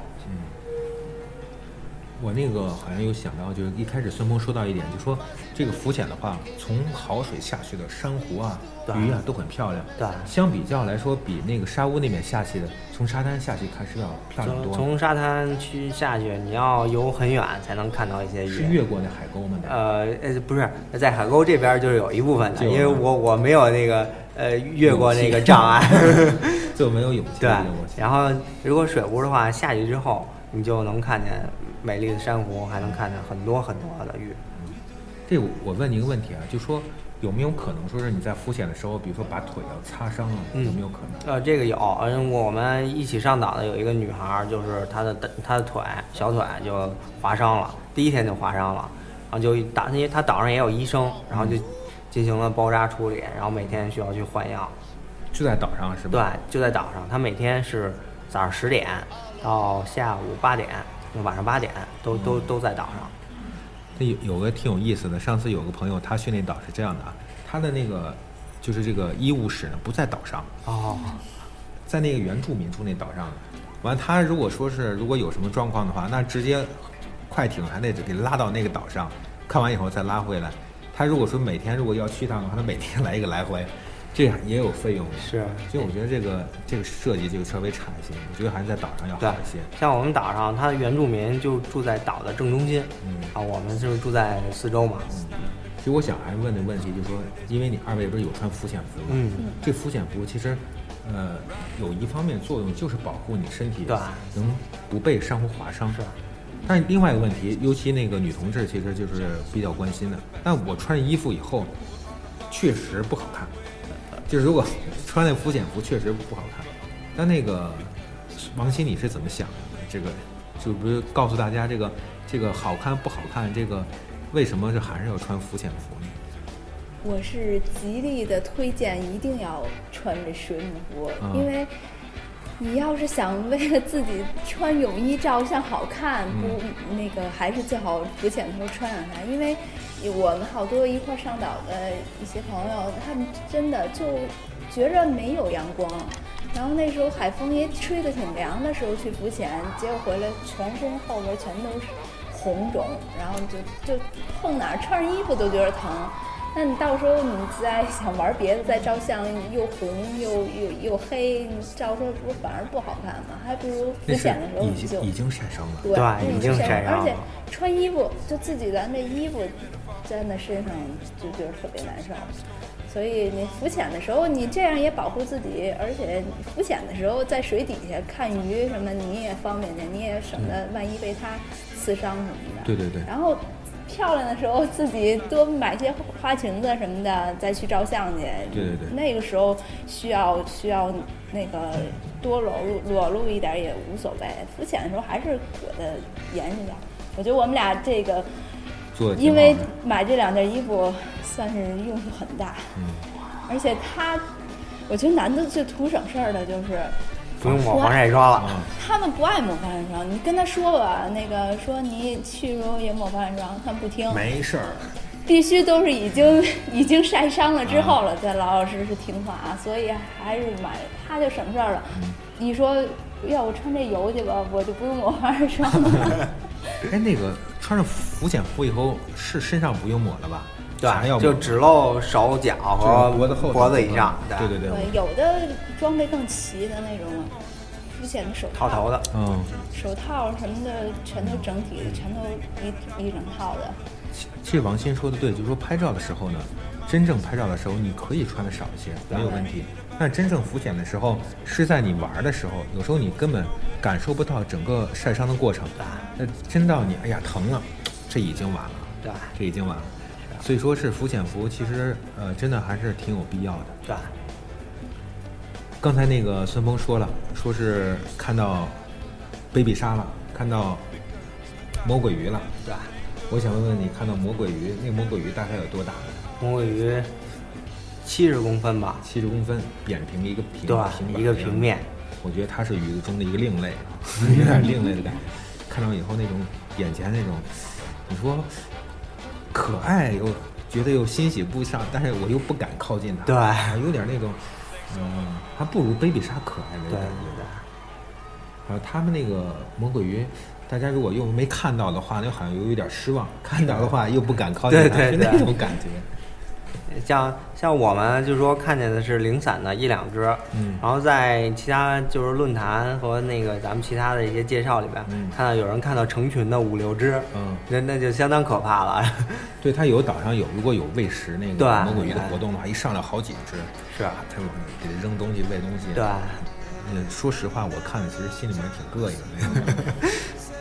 嗯，我那个好像有想到，就是一开始孙鹏说到一点，就说这个浮潜的话，从好水下去的珊瑚啊、鱼啊都很漂亮。对相比较来说，比那个沙屋那边下去的，从沙滩下去看是要漂亮从多。从沙滩区下去，你要游很远才能看到一些鱼。是越过那海沟吗？得呃呃，不是，在海沟这边就是有一部分的，因为我我没有那个呃越过那个障碍。就没有勇气对。然后如果水屋的话，下去之后你就能看见美丽的珊瑚，还能看见很多很多的鱼。这我我问你一个问题啊，就说有没有可能说是你在浮潜的时候，比如说把腿要擦伤了，嗯有没有可能？呃，这个有，嗯，我们一起上岛的有一个女孩儿，就是她的她的腿小腿就划伤了，第一天就划伤了，然后就打，因为她岛上也有医生，然后就进行了包扎处理，然后每天需要去换药。就在岛上是吧对？，就在岛上，她每天是早上十点到下午八点，晚上八点都都都在岛上。这有有个挺有意思的，上次有个朋友他训练岛是这样的啊，他的那个就是这个医务室呢不在岛上，哦，在那个原住民住那岛上的。完，他如果说是如果有什么状况的话，那直接快艇还得给拉到那个岛上，看完以后再拉回来。他如果说每天如果要去一趟的话，他每天来一个来回，这样也有费用的。是所以我觉得这个这个设计就稍微差一些，我觉得还是在岛上要好一些。，像我们岛上，它原住民就住在岛的正中心，嗯啊，我们就是住在四周嘛。嗯其实我想还问的问题就是说，因为你二位不是有穿浮潜服吗？嗯这浮潜服其实，呃，有一方面作用就是保护你身体对能不被珊瑚划伤。是。但是另外一个问题，尤其那个女同志，其实就是比较关心的。但我穿上衣服以后，确实不好看。就是如果穿那浮潜服，确实不好看。但那个王鑫，你是怎么想的呢？这个就不是告诉大家这个这个好看不好看，这个为什么是还是要穿浮潜服呢？我是极力的推荐一定要穿这水母服，嗯因为你要是想为了自己穿泳衣照相好看，不、那个还是最好浮潜的时候穿上它，因为我们好多一块儿上岛的一些朋友，他们真的就觉着没有阳光。然后那时候海风也吹得挺凉的时候去浮潜，结果回来全身后边全都是红肿，然后就就碰哪儿穿上衣服都觉得疼。那你到时候你再想玩别的，再照相又红又又又黑，你照出来不是反而不好看吗？还不如浮潜的时候你就经已经晒伤了。对，已经晒伤了而且穿衣服就自己咱这衣服粘在身上就觉得特别难受。所以你浮潜的时候，你这样也保护自己，而且浮潜的时候在水底下看鱼什么，你也方便点，你也省得万一被它刺伤什么的。对对对然后漂亮的时候，自己多买些花裙子什么的，再去照相去。对对对那个时候需要需要那个多裸露裸露一点也无所谓。浮潜的时候还是裹得严实点。我觉得我们俩这个，因为买这两件衣服算是用处很大，嗯，而且他，我觉得男的最图省事儿的就是。不用抹防晒霜了。啊，他们不爱抹防晒霜，你跟他说吧，那个说你去的时候也抹防晒霜，他们不听，没事儿。必须都是已经 已经晒伤了之后了，再老老实实听话啊。所以还是买，他就省事儿了。你说要我穿这油去吧，我就不用抹防晒霜了。哎，那个穿上浮潜服以后，是身上不用抹了吧？对，就只露手脚和就是脖子后脖子以上，对对对，对，有的装备更齐的那种浮潜的手套、套头的。嗯，手套什么的，全都整体的，全都一一整套的。其其实王鑫说的对，就是说拍照的时候呢，真正拍照的时候，你可以穿的少一些，没有问题。但真正浮潜的时候，是在你玩的时候，有时候你根本感受不到整个晒伤的过程。那真到你哎呀疼了，这已经晚了，对这已经晚了。所以说是浮潜服，其实呃真的还是挺有必要的。对，刚才那个孙峰说了，说是看到 baby 鲨了，看到魔鬼鱼了。对吧，我想问问你，看到魔鬼鱼，那个魔鬼鱼大概有多大？魔鬼鱼七十公分吧，七十公分，扁平一个平对平一个平面。我觉得它是鱼中的一个另类，有点另类的感觉。看到以后那种眼前那种，你说可爱又觉得又欣喜不上，但是我又不敢靠近它，对啊有点那种，嗯，还不如 baby 鲨可爱的对感觉。对然后他们那个魔鬼鱼，大家如果又没看到的话，那好像又有点失望；看到的话又不敢靠近它，是那种感觉。对，像像我们就说看见的是零散的一两只，嗯然后在其他就是论坛和那个咱们其他的一些介绍里边，嗯看到有人看到成群的五六只，嗯，那那就相当可怕了。对，它有岛上有，如果有喂食那个魔鬼鱼的活动的话，一上来好几只，是啊，它往给它扔东西、喂东西。对，嗯，说实话，我看的其实心里面挺膈应的。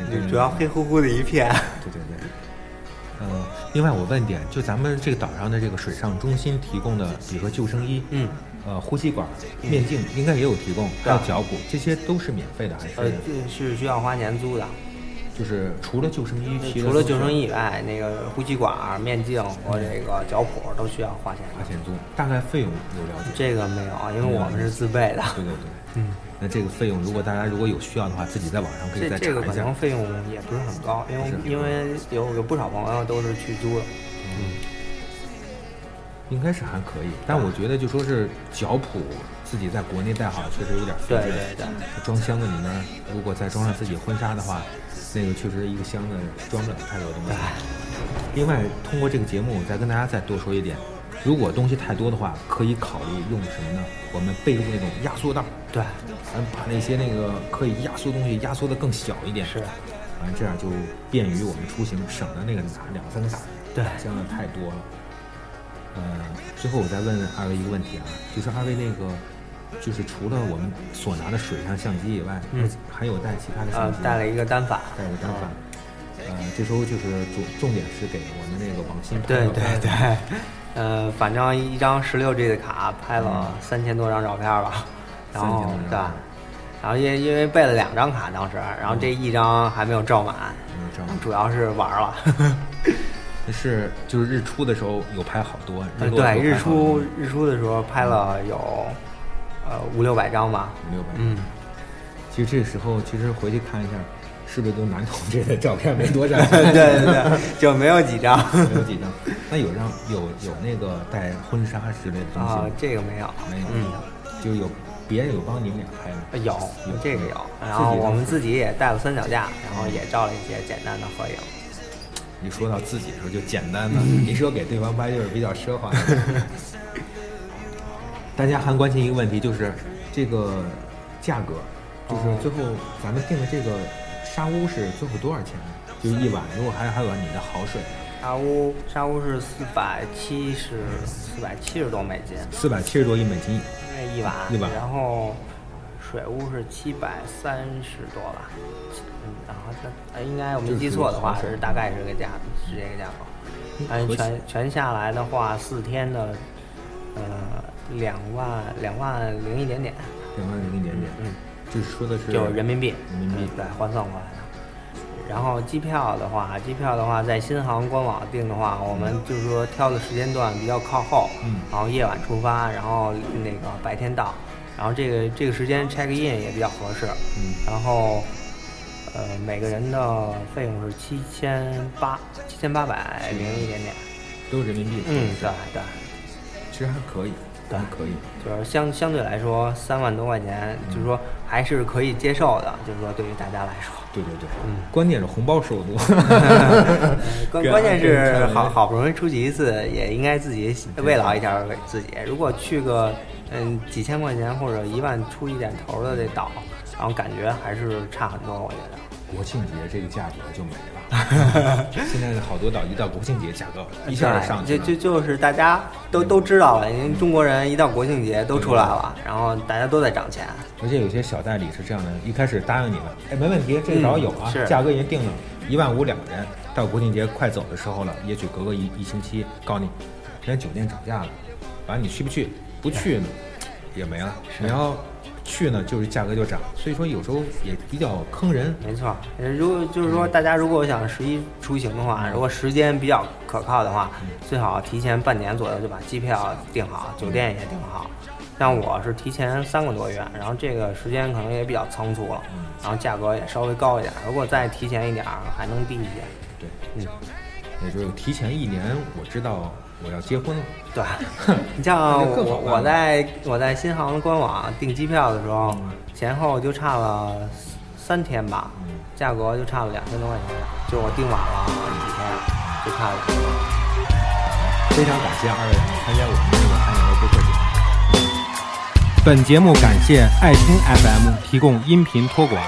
挺主要黑乎乎的一片。对对对。呃，另外我问点，就咱们这个岛上的这个水上中心提供的，比如说救生衣，嗯，呃，呼吸管、面镜应该也有提供，还有脚蹼，这些都是免费的还是呃是？，是需要花钱租的。就是除了救生衣，除了救生衣以外，那个呼吸管、面镜和这个脚蹼都需要花钱。花钱租，大概费用有了解？这个没有，因为我们是自备的。对对对，嗯，那这个费用，如果大家如果有需要的话，自己在网上可以这再查一下这个可能。费用也不是很高，因为因为有有不少朋友都是去租的。应该是还可以，但我觉得就说是脚蹼自己在国内带好，确实有点费劲。对对对，装箱子里面，如果再装上自己婚纱的话，那个确实一个箱子装不了太多东西。另外，通过这个节目，我再跟大家再多说一点，如果东西太多的话，可以考虑用什么呢？我们备用那种压缩袋，对，咱把那些那个可以压缩东西压缩的更小一点，是，完这样就便于我们出行，省得那个拿两三个袋儿，对。箱子太多了。呃，最后我再问二位一个问题啊，就是二位那个，就是除了我们所拿的水上相机以外，嗯。还有带其他的相机带了一个单反。带了单反。呃，这时候就是重重点是给我们那个王鑫拍对照对对，呃，反正一张十六 G 的卡拍了三千多张照片吧，然后3000多张对，然后因因为备了两张卡当时，然后这一张还没有照满，主要是玩了。是就是日出的时候有拍好多，对，日出日出的时候拍了有呃五六百张吧。五六百。嗯，其实这时候其实回去看一下，是不是都男同志的照片没多少？对对对，就没有几张 没有几张。那有让有有那个带婚纱之类的东西吗啊，这个没有。没有，嗯，就有别人有帮你们俩拍吗？呃有有这个有，然后我们自己也带了三脚架，然后也照了一些简单的合影。你说到自己的时候就简单的，你说给对方拍就是比较奢华的。大家还关心一个问题，就是这个价格，就是最后咱们定的这个沙屋是最后多少钱呢？就一晚，如果还还有你的好水，沙屋沙屋是四百七十四百七十多美金，四百七十多一美金，那一晚，一晚然后水屋是七百三十多吧，嗯，然后它呃应该我没记错的话是是大概是这个价是这个价格。嗯，合起全全下来的话，四天的，呃，两万两万零一点点，两万零一点点，嗯，就是说的是就是人民币，人民币。嗯对，换算过来的。然后机票的话，机票的话，在新航官网订的话，我们就是说挑的时间段比较靠后，嗯。然后夜晚出发，然后那个白天到，然后这个这个时间 check in 也比较合适，嗯，然后呃每个人的费用是七千八七千八百零一点点，都是人民币，嗯，对对。其实还可以，对还可以，就是相相对来说，三万多块钱，就是说还是可以接受的，就是说对于大家来说，对对对，嗯关键是红包收多，关跟 关键是好好不容易出去一次，也应该自己慰劳一下自己。如果去个嗯几千块钱或者一万出一点头的这岛，然后感觉还是差很多，我觉得。国庆节这个价格就没了。现在好多岛一到国庆节，价格一下就上去了。就就就是大家都都知道了，因为中国人一到国庆节都出来了，然后大家都在涨钱。而且有些小代理是这样的，一开始答应你了，哎，没问题，这个岛有啊，嗯价格已经定了，一万五两人。到国庆节快走的时候了，也许隔个一一星期，告诉你，人家酒店涨价了，反正你去不去？不去呢，也没了。你要去呢，就是价格就涨。所以说有时候也比较坑人。没错，呃如果就是说大家如果想十一出行的话，如果时间比较可靠的话，最好提前半年左右就把机票订好，酒店也订好。像我是提前三个多月，然后这个时间可能也比较仓促了，然后价格也稍微高一点。如果再提前一点儿，还能低一些。对，嗯，也就是提前一年，我知道我要结婚了。对，你像我我在我在新航的官网订机票的时候，嗯前后就差了三天吧，嗯价格就差了两千多块钱，就是我订晚了几天，就差了两千多。非常感谢二位参加我们这个韩牛播客节目。本节目感谢爱听 FM 提供音频托管。